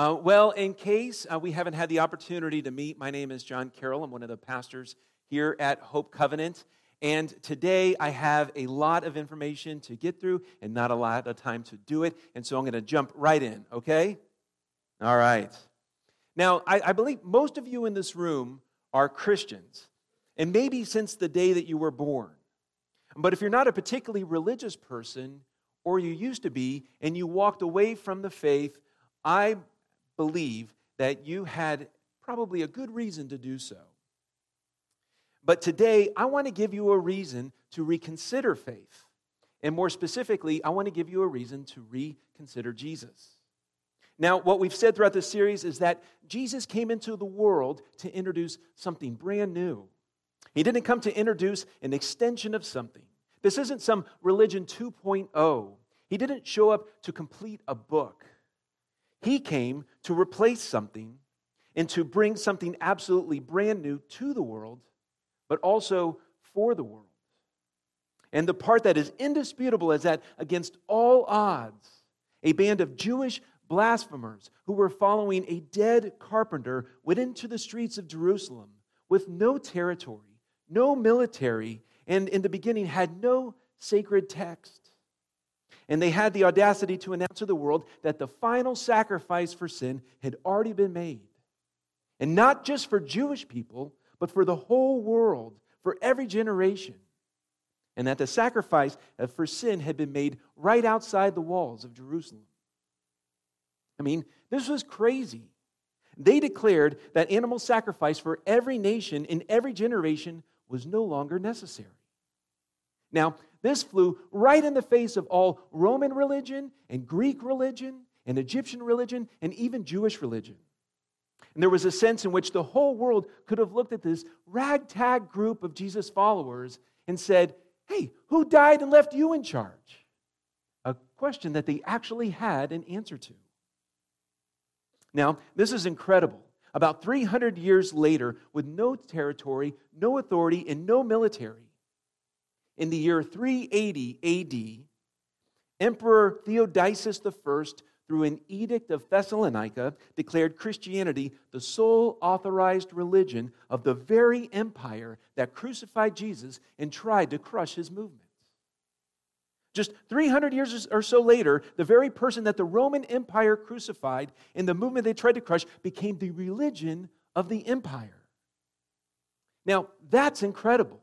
Uh, well, in case uh, we haven't had the opportunity to meet, my name is John Carroll. I'm one of the pastors here at Hope Covenant. And today I have a lot of information to get through and not a lot of time to do it. And so I'm going to jump right in, okay? All right. Now, I, I believe most of you in this room are Christians, and maybe since the day that you were born. But if you're not a particularly religious person, or you used to be, and you walked away from the faith, I believe that you had probably a good reason to do so. But today, I want to give you a reason to reconsider faith. And more specifically, I want to give you a reason to reconsider Jesus. Now, what we've said throughout this series is that Jesus came into the world to introduce something brand new. He didn't come to introduce an extension of something. This isn't some religion 2.0. He didn't show up to complete a book. He came to replace something and to bring something absolutely brand new to the world, but also for the world. And the part that is indisputable is that against all odds, a band of Jewish blasphemers who were following a dead carpenter went into the streets of Jerusalem with no territory, no military, and in the beginning had no sacred text. And they had the audacity to announce to the world that the final sacrifice for sin had already been made. And not just for Jewish people, but for the whole world, for every generation. And that the sacrifice for sin had been made right outside the walls of Jerusalem. I mean, this was crazy. They declared that animal sacrifice for every nation in every generation was no longer necessary. Now, this flew right in the face of all Roman religion and Greek religion and Egyptian religion and even Jewish religion. And there was a sense in which the whole world could have looked at this ragtag group of Jesus followers and said, Hey, who died and left you in charge? A question that they actually had an answer to. Now, this is incredible. About 300 years later, with no territory, no authority, and no military, in the year 380 AD, Emperor Theodosius I, through an edict of Thessalonica, declared Christianity the sole authorized religion of the very empire that crucified Jesus and tried to crush his movement. Just 300 years or so later, the very person that the Roman Empire crucified and the movement they tried to crush became the religion of the empire. Now, that's incredible.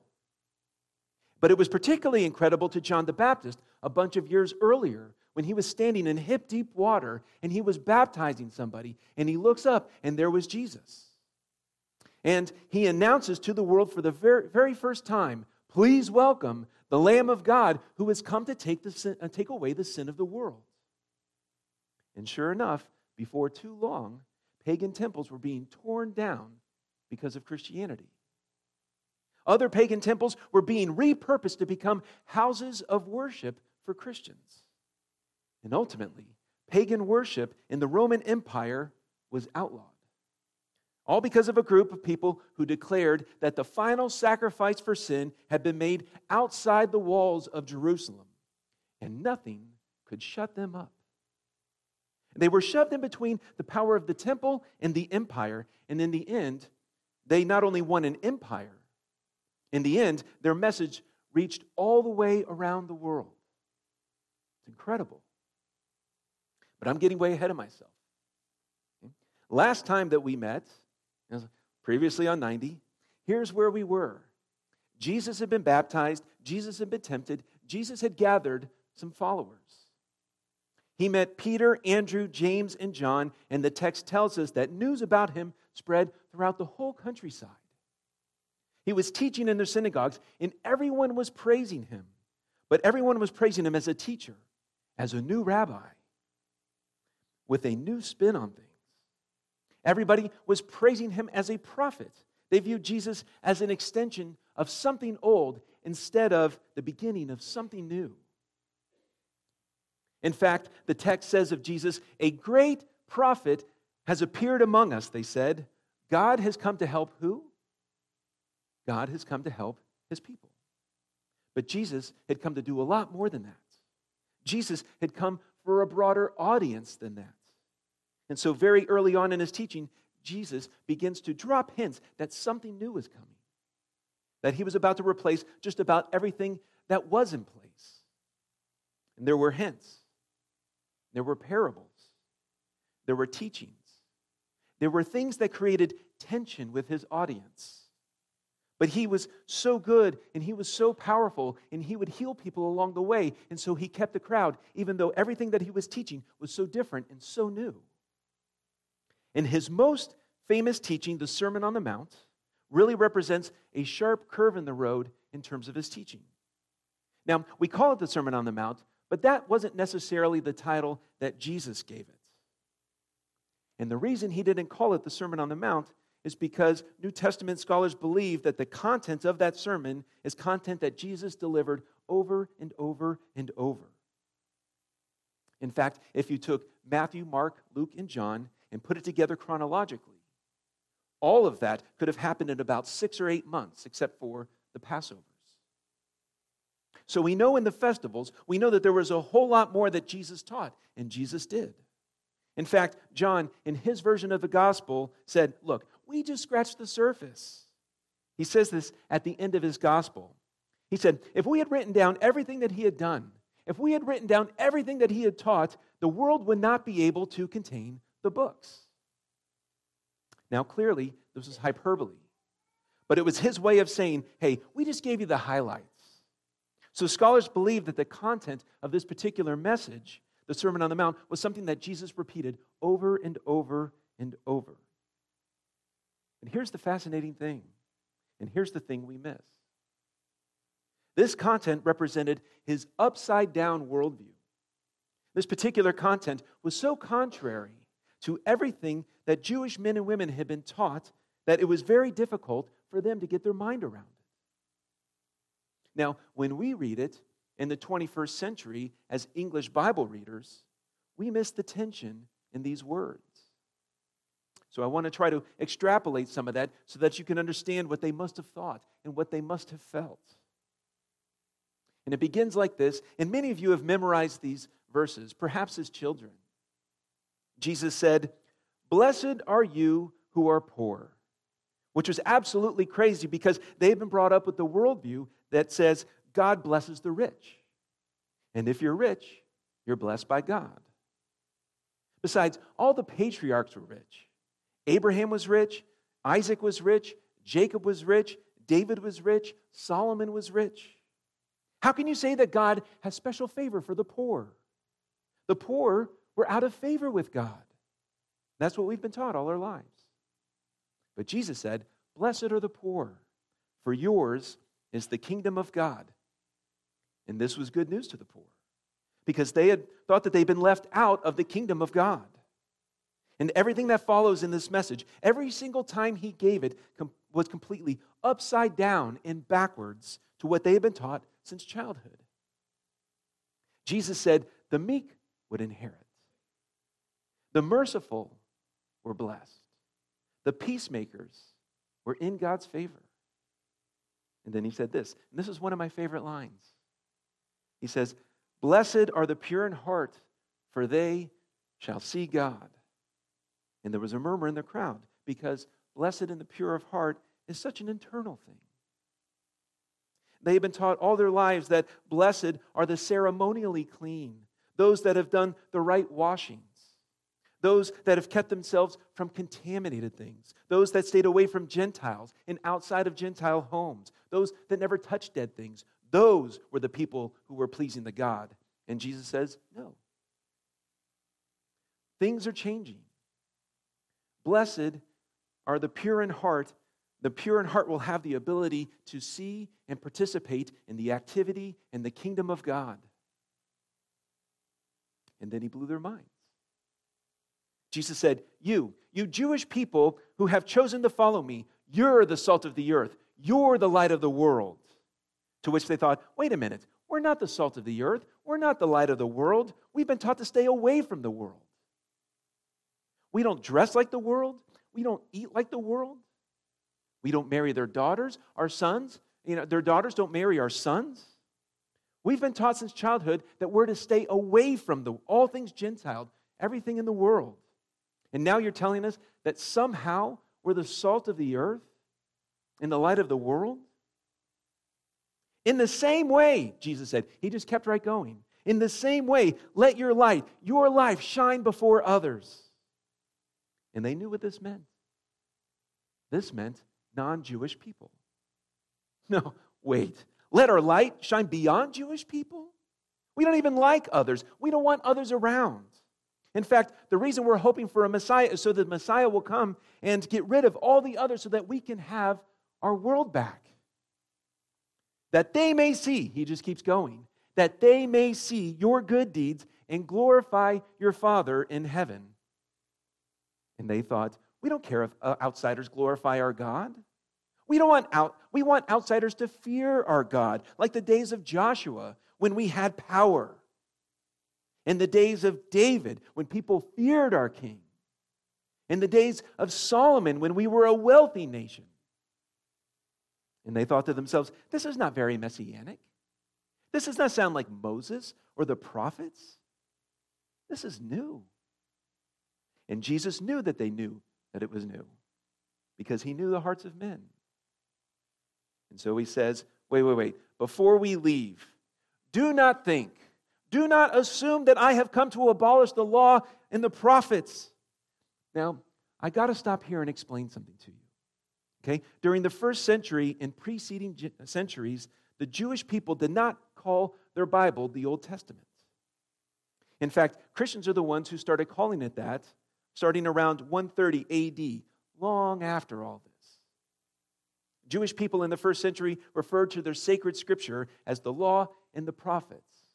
But it was particularly incredible to John the Baptist a bunch of years earlier when he was standing in hip deep water and he was baptizing somebody and he looks up and there was Jesus. And he announces to the world for the very, very first time, please welcome the Lamb of God who has come to take, the sin, uh, take away the sin of the world. And sure enough, before too long, pagan temples were being torn down because of Christianity. Other pagan temples were being repurposed to become houses of worship for Christians. And ultimately, pagan worship in the Roman Empire was outlawed. All because of a group of people who declared that the final sacrifice for sin had been made outside the walls of Jerusalem, and nothing could shut them up. They were shoved in between the power of the temple and the empire, and in the end, they not only won an empire, in the end, their message reached all the way around the world. It's incredible. But I'm getting way ahead of myself. Last time that we met, previously on 90, here's where we were. Jesus had been baptized, Jesus had been tempted, Jesus had gathered some followers. He met Peter, Andrew, James, and John, and the text tells us that news about him spread throughout the whole countryside. He was teaching in their synagogues, and everyone was praising him. But everyone was praising him as a teacher, as a new rabbi, with a new spin on things. Everybody was praising him as a prophet. They viewed Jesus as an extension of something old instead of the beginning of something new. In fact, the text says of Jesus, a great prophet has appeared among us, they said. God has come to help who? God has come to help his people. But Jesus had come to do a lot more than that. Jesus had come for a broader audience than that. And so, very early on in his teaching, Jesus begins to drop hints that something new is coming, that he was about to replace just about everything that was in place. And there were hints, there were parables, there were teachings, there were things that created tension with his audience. But he was so good and he was so powerful and he would heal people along the way. And so he kept the crowd, even though everything that he was teaching was so different and so new. In his most famous teaching, the Sermon on the Mount, really represents a sharp curve in the road in terms of his teaching. Now, we call it the Sermon on the Mount, but that wasn't necessarily the title that Jesus gave it. And the reason he didn't call it the Sermon on the Mount is because New Testament scholars believe that the content of that sermon is content that Jesus delivered over and over and over. In fact, if you took Matthew, Mark, Luke, and John and put it together chronologically, all of that could have happened in about six or eight months, except for the Passovers. So we know in the festivals, we know that there was a whole lot more that Jesus taught, and Jesus did. In fact, John, in his version of the gospel, said, Look, we just scratched the surface. He says this at the end of his gospel. He said, If we had written down everything that he had done, if we had written down everything that he had taught, the world would not be able to contain the books. Now, clearly, this is hyperbole, but it was his way of saying, Hey, we just gave you the highlights. So, scholars believe that the content of this particular message the Sermon on the Mount, was something that Jesus repeated over and over and over. And here's the fascinating thing, and here's the thing we miss. This content represented his upside down worldview. This particular content was so contrary to everything that Jewish men and women had been taught that it was very difficult for them to get their mind around it. Now, when we read it, in the 21st century as English Bible readers, we miss the tension in these words. So I want to try to extrapolate some of that so that you can understand what they must have thought and what they must have felt. And it begins like this, and many of you have memorized these verses, perhaps as children. Jesus said, Blessed are you who are poor, which was absolutely crazy because they've been brought up with the worldview that says God blesses the rich. And if you're rich, you're blessed by God. Besides, all the patriarchs were rich. Abraham was rich, Isaac was rich, Jacob was rich, David was rich, Solomon was rich. How can you say that God has special favor for the poor? The poor were out of favor with God. That's what we've been taught all our lives. But Jesus said, Blessed are the poor, for yours is the kingdom of God. And this was good news to the poor because they had thought that they'd been left out of the kingdom of God. And everything that follows in this message, every single time he gave it, was completely upside down and backwards to what they had been taught since childhood. Jesus said, The meek would inherit, the merciful were blessed, the peacemakers were in God's favor. And then he said this, and this is one of my favorite lines. He says, Blessed are the pure in heart, for they shall see God. And there was a murmur in the crowd because blessed and the pure of heart is such an internal thing. They have been taught all their lives that blessed are the ceremonially clean, those that have done the right washings, those that have kept themselves from contaminated things, those that stayed away from Gentiles and outside of Gentile homes, those that never touched dead things, those were the people who were pleasing the God. And Jesus says, no. Things are changing. Blessed are the pure in heart. The pure in heart will have the ability to see and participate in the activity and the kingdom of God. And then he blew their minds. Jesus said, You, you Jewish people who have chosen to follow me, you're the salt of the earth, you're the light of the world. To which they thought, wait a minute, we're not the salt of the earth. We're not the light of the world. We've been taught to stay away from the world. We don't dress like the world. We don't eat like the world. We don't marry their daughters, our sons. You know, their daughters don't marry our sons. We've been taught since childhood that we're to stay away from the, all things Gentile, everything in the world. And now you're telling us that somehow we're the salt of the earth and the light of the world? In the same way, Jesus said, he just kept right going. In the same way, let your light, your life, shine before others. And they knew what this meant. This meant non Jewish people. No, wait. Let our light shine beyond Jewish people? We don't even like others. We don't want others around. In fact, the reason we're hoping for a Messiah is so that Messiah will come and get rid of all the others so that we can have our world back. That they may see, he just keeps going, that they may see your good deeds and glorify your Father in heaven. And they thought, we don't care if uh, outsiders glorify our God. We don't want out, we want outsiders to fear our God, like the days of Joshua when we had power. In the days of David when people feared our king. In the days of Solomon when we were a wealthy nation. And they thought to themselves, this is not very messianic. This does not sound like Moses or the prophets. This is new. And Jesus knew that they knew that it was new because he knew the hearts of men. And so he says, wait, wait, wait. Before we leave, do not think, do not assume that I have come to abolish the law and the prophets. Now, I got to stop here and explain something to you. Okay? During the first century and preceding uh, centuries, the Jewish people did not call their Bible the Old Testament. In fact, Christians are the ones who started calling it that starting around 130 AD, long after all this. Jewish people in the first century referred to their sacred scripture as the law and the prophets,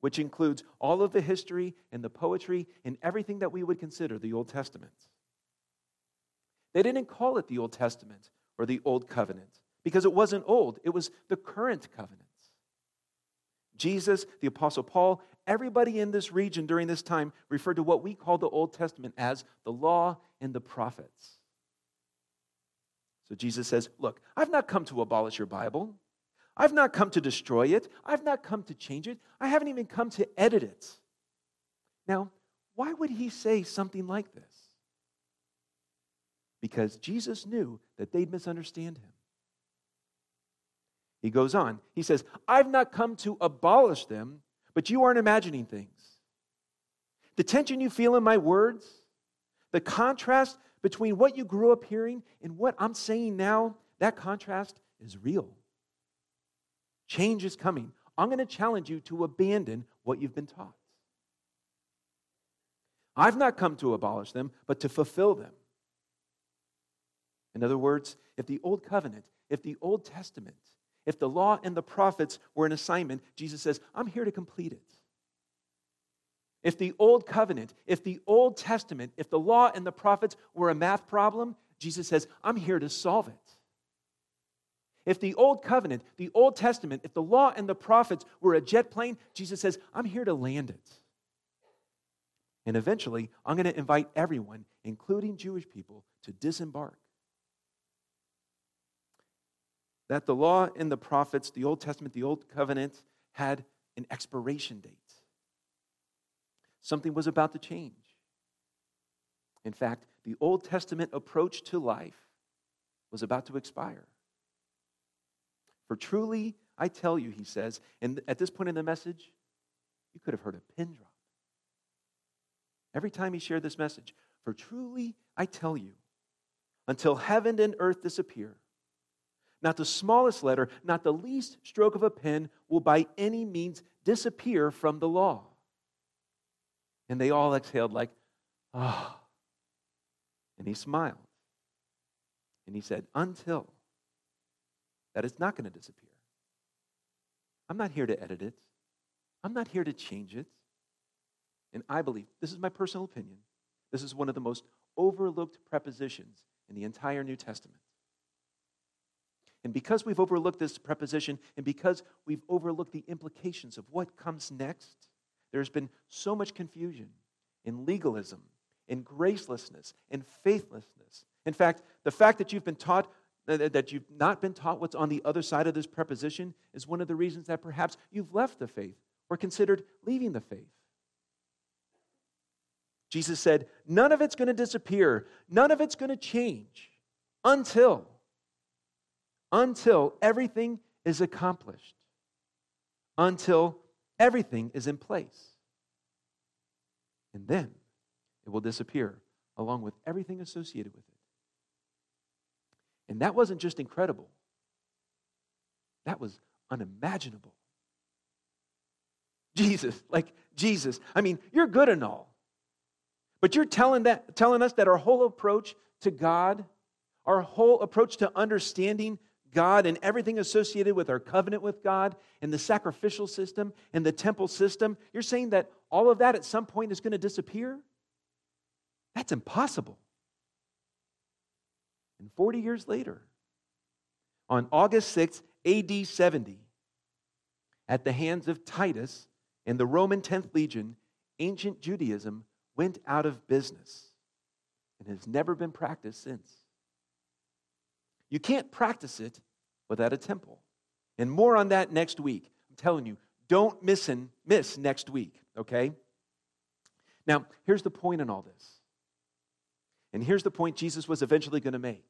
which includes all of the history and the poetry and everything that we would consider the Old Testament. They didn't call it the Old Testament or the Old Covenant because it wasn't old, it was the current covenant. Jesus, the Apostle Paul, everybody in this region during this time referred to what we call the Old Testament as the law and the prophets. So Jesus says, Look, I've not come to abolish your Bible. I've not come to destroy it. I've not come to change it. I haven't even come to edit it. Now, why would he say something like this? Because Jesus knew that they'd misunderstand him. He goes on. He says, I've not come to abolish them, but you aren't imagining things. The tension you feel in my words, the contrast between what you grew up hearing and what I'm saying now, that contrast is real. Change is coming. I'm going to challenge you to abandon what you've been taught. I've not come to abolish them, but to fulfill them. In other words, if the Old Covenant, if the Old Testament, if the law and the prophets were an assignment, Jesus says, I'm here to complete it. If the Old Covenant, if the Old Testament, if the law and the prophets were a math problem, Jesus says, I'm here to solve it. If the Old Covenant, the Old Testament, if the law and the prophets were a jet plane, Jesus says, I'm here to land it. And eventually, I'm going to invite everyone, including Jewish people, to disembark that the law and the prophets, the Old Testament, the Old Covenant, had an expiration date. Something was about to change. In fact, the Old Testament approach to life was about to expire. For truly, I tell you, he says, and at this point in the message, you could have heard a pin drop. Every time he shared this message, for truly, I tell you, until heaven and earth disappear, not the smallest letter, not the least stroke of a pen will by any means disappear from the law. And they all exhaled, like, ah. Oh. And he smiled. And he said, Until that it's not going to disappear. I'm not here to edit it, I'm not here to change it. And I believe, this is my personal opinion, this is one of the most overlooked prepositions in the entire New Testament. And because we've overlooked this preposition and because we've overlooked the implications of what comes next, there's been so much confusion in legalism, in gracelessness, in faithlessness. In fact, the fact that you've been taught that you've not been taught what's on the other side of this preposition is one of the reasons that perhaps you've left the faith or considered leaving the faith. Jesus said, None of it's going to disappear, none of it's going to change until, until everything is accomplished, until everything is in place. And then it will disappear along with everything associated with it. And that wasn't just incredible, that was unimaginable. Jesus, like Jesus, I mean, you're good and all. But you're telling, that, telling us that our whole approach to God, our whole approach to understanding God and everything associated with our covenant with God and the sacrificial system and the temple system, you're saying that all of that at some point is going to disappear? That's impossible. And 40 years later, on August 6, AD 70, at the hands of Titus and the Roman 10th Legion, ancient Judaism went out of business and has never been practiced since. You can't practice it without a temple. And more on that next week. I'm telling you, don't miss, and miss next week, okay? Now, here's the point in all this. And here's the point Jesus was eventually going to make.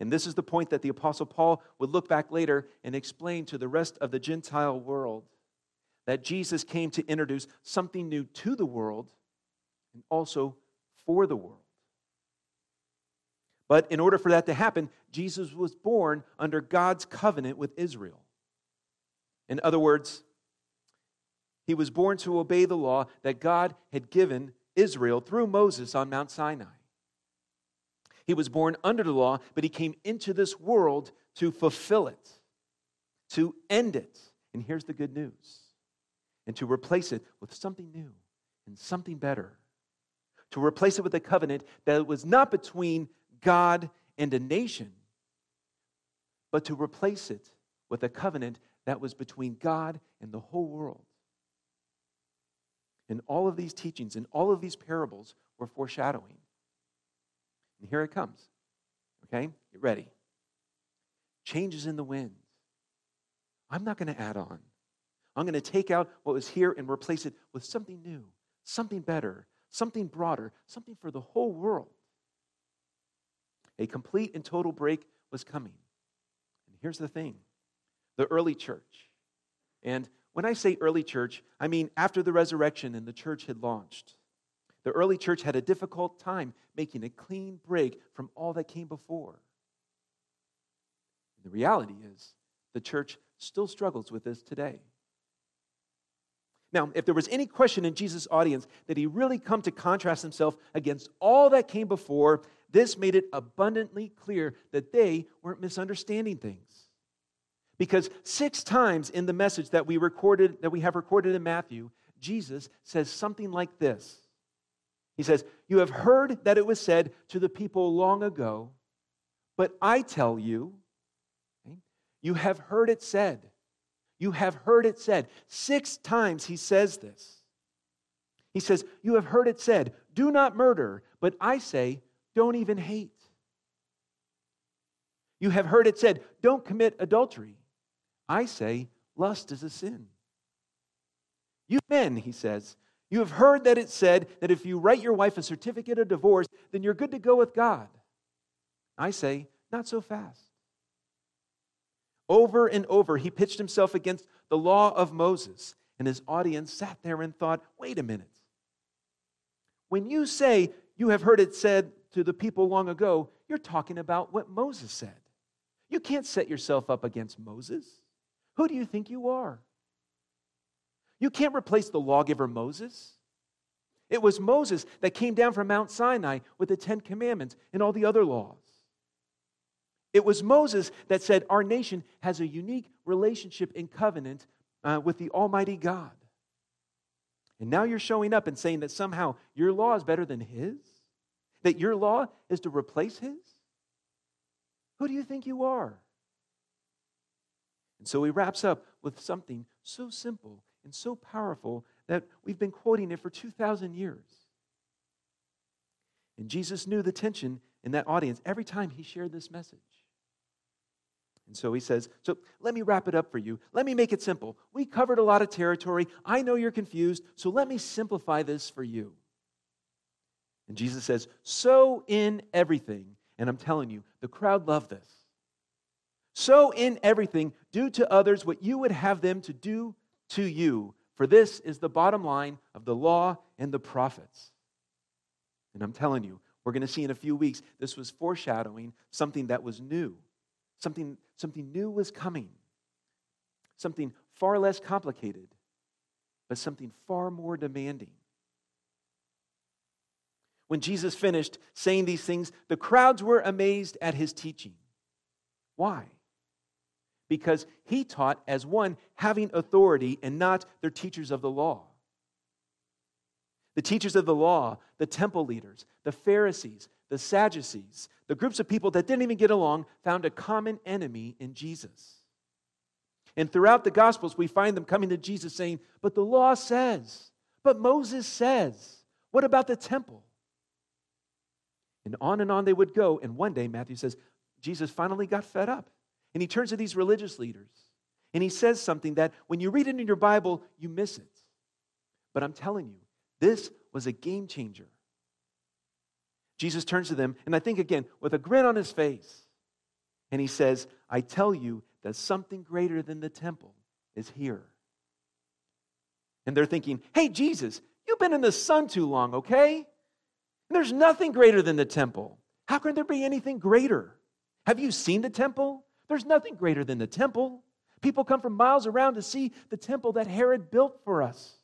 And this is the point that the Apostle Paul would look back later and explain to the rest of the Gentile world that Jesus came to introduce something new to the world and also for the world. But in order for that to happen, Jesus was born under God's covenant with Israel. In other words, he was born to obey the law that God had given Israel through Moses on Mount Sinai. He was born under the law, but he came into this world to fulfill it, to end it. And here's the good news and to replace it with something new and something better. To replace it with a covenant that was not between God and a nation, but to replace it with a covenant that was between God and the whole world. And all of these teachings and all of these parables were foreshadowing and here it comes. Okay? Get ready. Changes in the wind. I'm not going to add on. I'm going to take out what was here and replace it with something new, something better, something broader, something for the whole world. A complete and total break was coming. And here's the thing the early church. And when I say early church, I mean after the resurrection and the church had launched. The early church had a difficult time making a clean break from all that came before. The reality is, the church still struggles with this today. Now, if there was any question in Jesus' audience that he really come to contrast himself against all that came before, this made it abundantly clear that they weren't misunderstanding things. Because six times in the message that we recorded that we have recorded in Matthew, Jesus says something like this. He says, You have heard that it was said to the people long ago, but I tell you, you have heard it said. You have heard it said. Six times he says this. He says, You have heard it said, do not murder, but I say, don't even hate. You have heard it said, don't commit adultery. I say, lust is a sin. You men, he says, you have heard that it said that if you write your wife a certificate of divorce, then you're good to go with God. I say, not so fast. Over and over, he pitched himself against the law of Moses, and his audience sat there and thought, wait a minute. When you say you have heard it said to the people long ago, you're talking about what Moses said. You can't set yourself up against Moses. Who do you think you are? You can't replace the lawgiver Moses. It was Moses that came down from Mount Sinai with the Ten Commandments and all the other laws. It was Moses that said our nation has a unique relationship in covenant uh, with the Almighty God. And now you're showing up and saying that somehow your law is better than His? That your law is to replace His? Who do you think you are? And so he wraps up with something so simple and so powerful that we've been quoting it for 2,000 years. And Jesus knew the tension in that audience every time he shared this message. And so he says, So let me wrap it up for you. Let me make it simple. We covered a lot of territory. I know you're confused, so let me simplify this for you. And Jesus says, So in everything, and I'm telling you, the crowd loved this. So in everything, do to others what you would have them to do to you. For this is the bottom line of the law and the prophets. And I'm telling you, we're going to see in a few weeks, this was foreshadowing something that was new. Something, something new was coming. Something far less complicated, but something far more demanding. When Jesus finished saying these things, the crowds were amazed at his teaching. Why? Because he taught as one having authority and not their teachers of the law. The teachers of the law, the temple leaders, the Pharisees, the Sadducees, the groups of people that didn't even get along, found a common enemy in Jesus. And throughout the Gospels, we find them coming to Jesus saying, But the law says, but Moses says, what about the temple? And on and on they would go. And one day, Matthew says, Jesus finally got fed up. And he turns to these religious leaders and he says something that when you read it in your Bible, you miss it. But I'm telling you, this was a game changer. Jesus turns to them, and I think again, with a grin on his face, and he says, I tell you that something greater than the temple is here. And they're thinking, hey, Jesus, you've been in the sun too long, okay? And there's nothing greater than the temple. How can there be anything greater? Have you seen the temple? There's nothing greater than the temple. People come from miles around to see the temple that Herod built for us.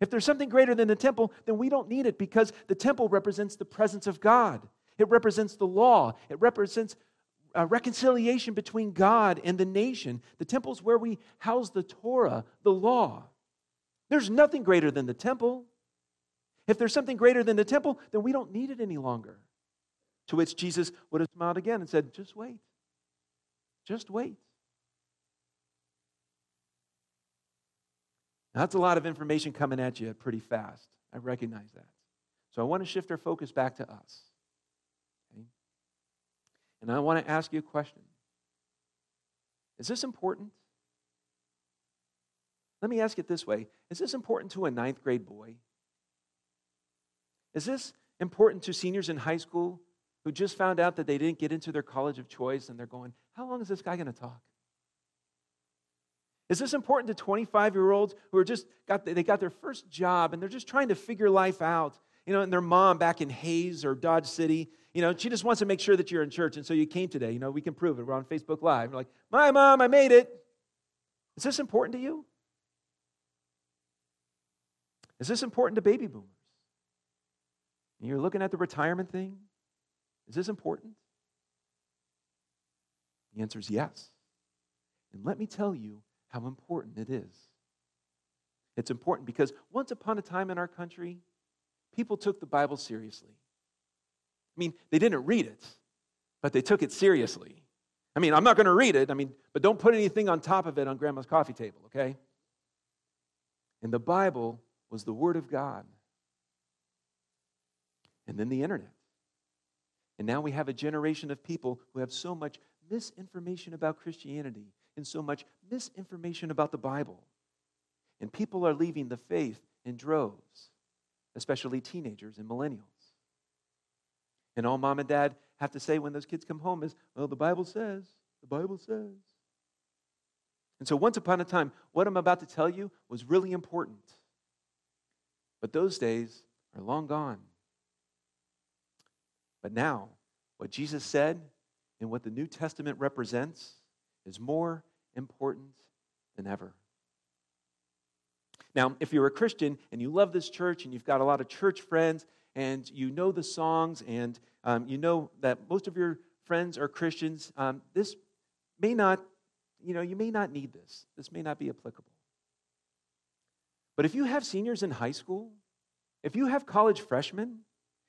If there's something greater than the temple, then we don't need it because the temple represents the presence of God. It represents the law. It represents a reconciliation between God and the nation. The temple is where we house the Torah, the law. There's nothing greater than the temple. If there's something greater than the temple, then we don't need it any longer. To which Jesus would have smiled again and said, Just wait. Just wait. Now, that's a lot of information coming at you pretty fast. I recognize that. So I want to shift our focus back to us. Okay? And I want to ask you a question Is this important? Let me ask it this way Is this important to a ninth grade boy? Is this important to seniors in high school who just found out that they didn't get into their college of choice and they're going, How long is this guy going to talk? Is this important to 25 year olds who are just got, they got their first job and they're just trying to figure life out? You know, and their mom back in Hays or Dodge City, you know, she just wants to make sure that you're in church. And so you came today. You know, we can prove it. We're on Facebook Live. You're like, my mom, I made it. Is this important to you? Is this important to baby boomers? And you're looking at the retirement thing. Is this important? The answer is yes. And let me tell you, how important it is. It's important because once upon a time in our country, people took the Bible seriously. I mean, they didn't read it, but they took it seriously. I mean, I'm not going to read it, I mean, but don't put anything on top of it on grandma's coffee table, okay? And the Bible was the Word of God. And then the internet. And now we have a generation of people who have so much misinformation about Christianity and so much misinformation about the Bible. And people are leaving the faith in droves, especially teenagers and millennials. And all mom and dad have to say when those kids come home is, well, the Bible says, the Bible says. And so, once upon a time, what I'm about to tell you was really important. But those days are long gone. But now, what Jesus said and what the New Testament represents is more important than ever. Now, if you're a Christian and you love this church and you've got a lot of church friends and you know the songs and um, you know that most of your friends are Christians, um, this may not, you know, you may not need this. This may not be applicable. But if you have seniors in high school, if you have college freshmen,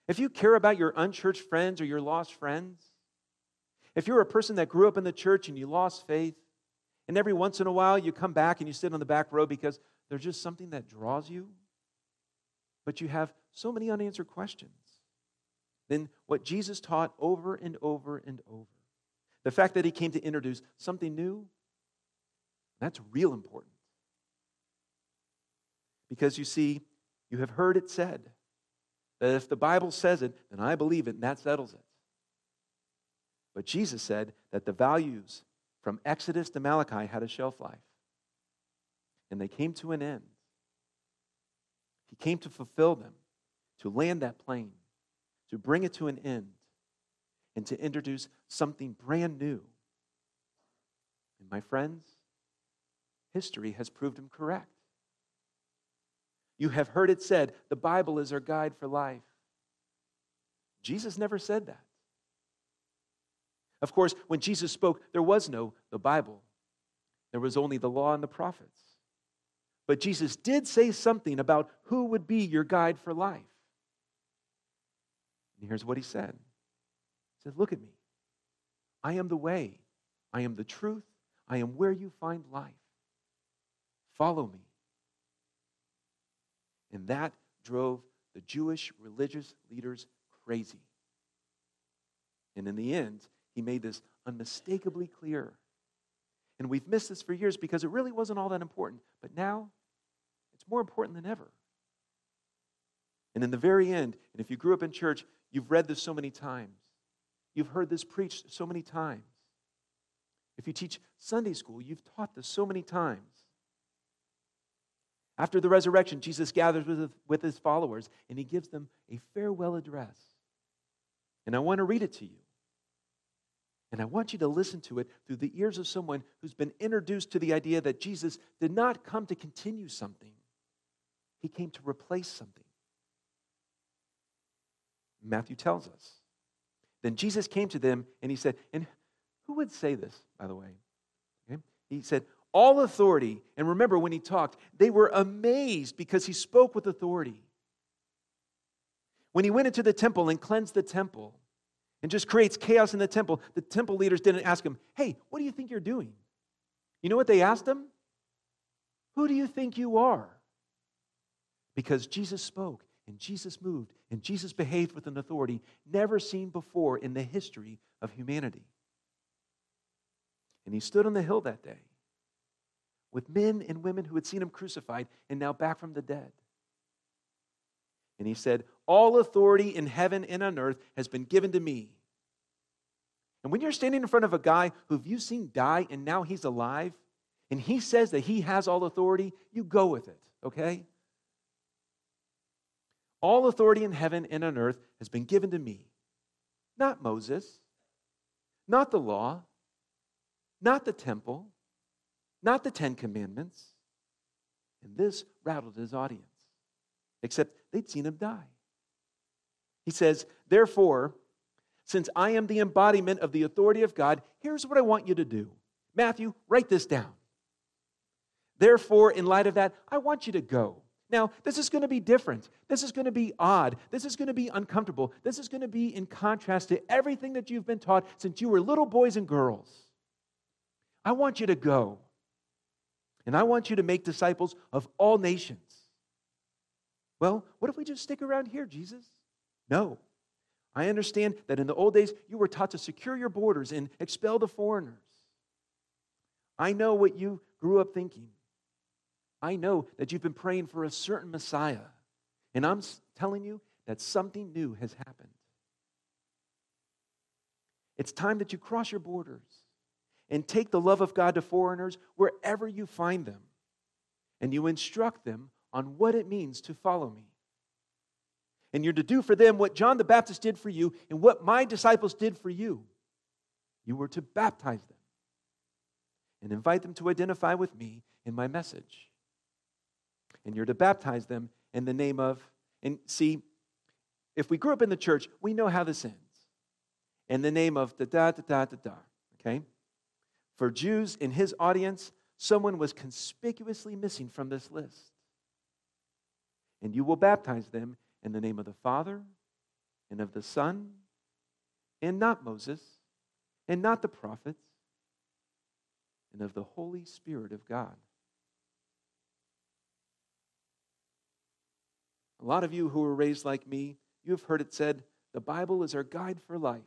if you care about your unchurched friends or your lost friends, if you're a person that grew up in the church and you lost faith, and every once in a while you come back and you sit on the back row because there's just something that draws you, but you have so many unanswered questions, then what Jesus taught over and over and over, the fact that he came to introduce something new, that's real important. Because you see, you have heard it said, That if the Bible says it, then I believe it, and that settles it. But Jesus said that the values from Exodus to Malachi had a shelf life, and they came to an end. He came to fulfill them, to land that plane, to bring it to an end, and to introduce something brand new. And my friends, history has proved him correct. You have heard it said, the Bible is our guide for life. Jesus never said that. Of course, when Jesus spoke, there was no the Bible. There was only the law and the prophets. But Jesus did say something about who would be your guide for life. And here's what he said He said, Look at me. I am the way, I am the truth, I am where you find life. Follow me. And that drove the Jewish religious leaders crazy. And in the end, he made this unmistakably clear. And we've missed this for years because it really wasn't all that important. But now, it's more important than ever. And in the very end, and if you grew up in church, you've read this so many times, you've heard this preached so many times. If you teach Sunday school, you've taught this so many times. After the resurrection, Jesus gathers with, with his followers and he gives them a farewell address. And I want to read it to you. And I want you to listen to it through the ears of someone who's been introduced to the idea that Jesus did not come to continue something, he came to replace something. Matthew tells us. Then Jesus came to them and he said, and who would say this, by the way? Okay? He said, All authority, and remember when he talked, they were amazed because he spoke with authority. When he went into the temple and cleansed the temple, and just creates chaos in the temple, the temple leaders didn't ask him, Hey, what do you think you're doing? You know what they asked him? Who do you think you are? Because Jesus spoke and Jesus moved and Jesus behaved with an authority never seen before in the history of humanity. And he stood on the hill that day with men and women who had seen him crucified and now back from the dead. And he said, All authority in heaven and on earth has been given to me. And when you're standing in front of a guy who you've seen die and now he's alive, and he says that he has all authority, you go with it, okay? All authority in heaven and on earth has been given to me. Not Moses, not the law, not the temple, not the Ten Commandments. And this rattled his audience except they'd seen him die. He says, Therefore, since I am the embodiment of the authority of God, here's what I want you to do. Matthew, write this down. Therefore, in light of that, I want you to go. Now, this is going to be different. This is going to be odd. This is going to be uncomfortable. This is going to be in contrast to everything that you've been taught since you were little boys and girls. I want you to go. And I want you to make disciples of all nations. Well, what if we just stick around here, Jesus? No. I understand that in the old days, you were taught to secure your borders and expel the foreigners. I know what you grew up thinking. I know that you've been praying for a certain Messiah. And I'm telling you that something new has happened. It's time that you cross your borders and take the love of God to foreigners wherever you find them. And you instruct them on what it means to follow me. And you're to do for them what John the Baptist did for you and what my disciples did for you. You were to baptize them and invite them to identify with me in my message. And you're to baptize them in the name of, and see, if we grew up in the church, we know how this ends. In the name of da da da da da da. Okay? For Jews in his audience, someone was conspicuously missing from this list and you will baptize them in the name of the Father and of the Son, and not Moses, and not the prophets, and of the Holy Spirit of God. A lot of you who were raised like me, you have heard it said, the Bible is our guide for life.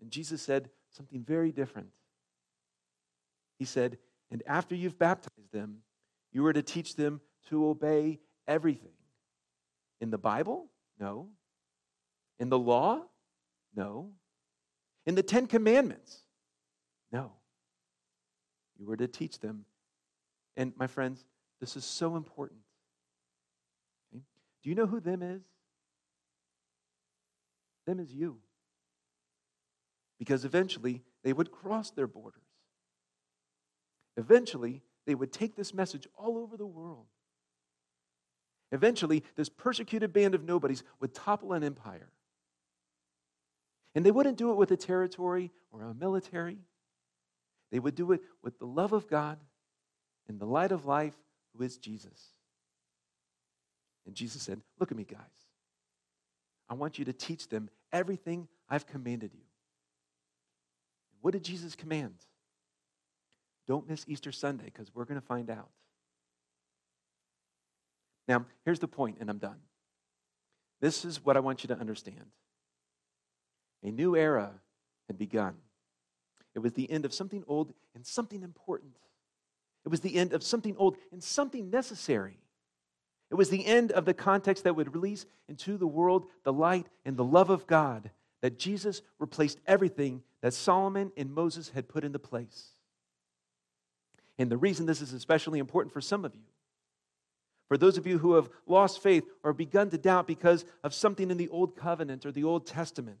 And Jesus said something very different. He said, and after you've baptized them, you are to teach them to obey everything in the Bible No. In the law? No. In the Ten Commandments? No. You were to teach them. And my friends, this is so important. Okay? Do you know who them is? Them is you. Because eventually they would cross their borders. Eventually, they would take this message all over the world. Eventually, this persecuted band of nobodies would topple an empire. And they wouldn't do it with a territory or a military. They would do it with the love of God and the light of life, who is Jesus. And Jesus said, Look at me, guys. I want you to teach them everything I've commanded you. What did Jesus command? Don't miss Easter Sunday because we're going to find out. Now, here's the point, and I'm done. This is what I want you to understand. A new era had begun. It was the end of something old and something important. It was the end of something old and something necessary. It was the end of the context that would release into the world the light and the love of God, that Jesus replaced everything that Solomon and Moses had put into place. And the reason this is especially important for some of you, for those of you who have lost faith or begun to doubt because of something in the Old Covenant or the Old Testament,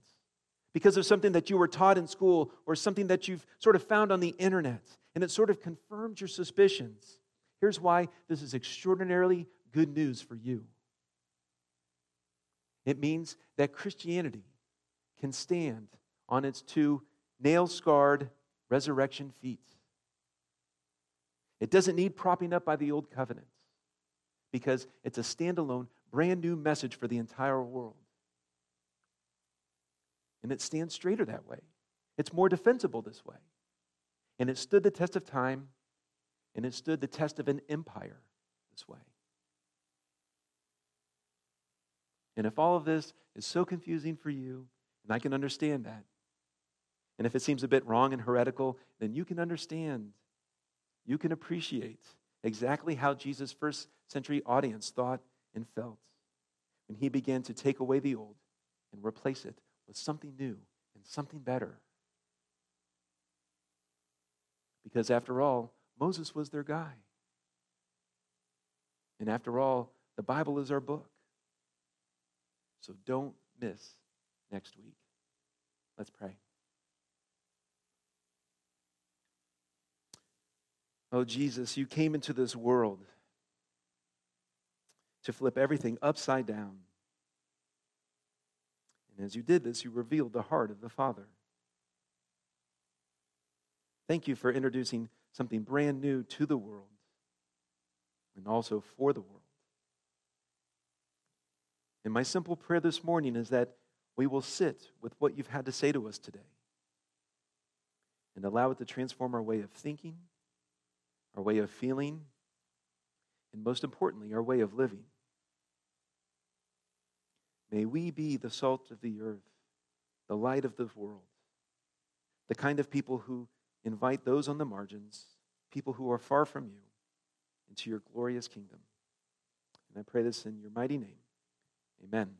because of something that you were taught in school or something that you've sort of found on the internet, and it sort of confirmed your suspicions. Here's why this is extraordinarily good news for you it means that Christianity can stand on its two nail scarred resurrection feet. It doesn't need propping up by the old covenant because it's a standalone, brand new message for the entire world. And it stands straighter that way. It's more defensible this way. And it stood the test of time, and it stood the test of an empire this way. And if all of this is so confusing for you, and I can understand that, and if it seems a bit wrong and heretical, then you can understand you can appreciate exactly how Jesus' first century audience thought and felt when he began to take away the old and replace it with something new and something better. Because after all, Moses was their guy. And after all, the Bible is our book. So don't miss next week. Let's pray. Oh, Jesus, you came into this world to flip everything upside down. And as you did this, you revealed the heart of the Father. Thank you for introducing something brand new to the world and also for the world. And my simple prayer this morning is that we will sit with what you've had to say to us today and allow it to transform our way of thinking our way of feeling, and most importantly, our way of living. May we be the salt of the earth, the light of the world, the kind of people who invite those on the margins, people who are far from you, into your glorious kingdom. And I pray this in your mighty name. Amen.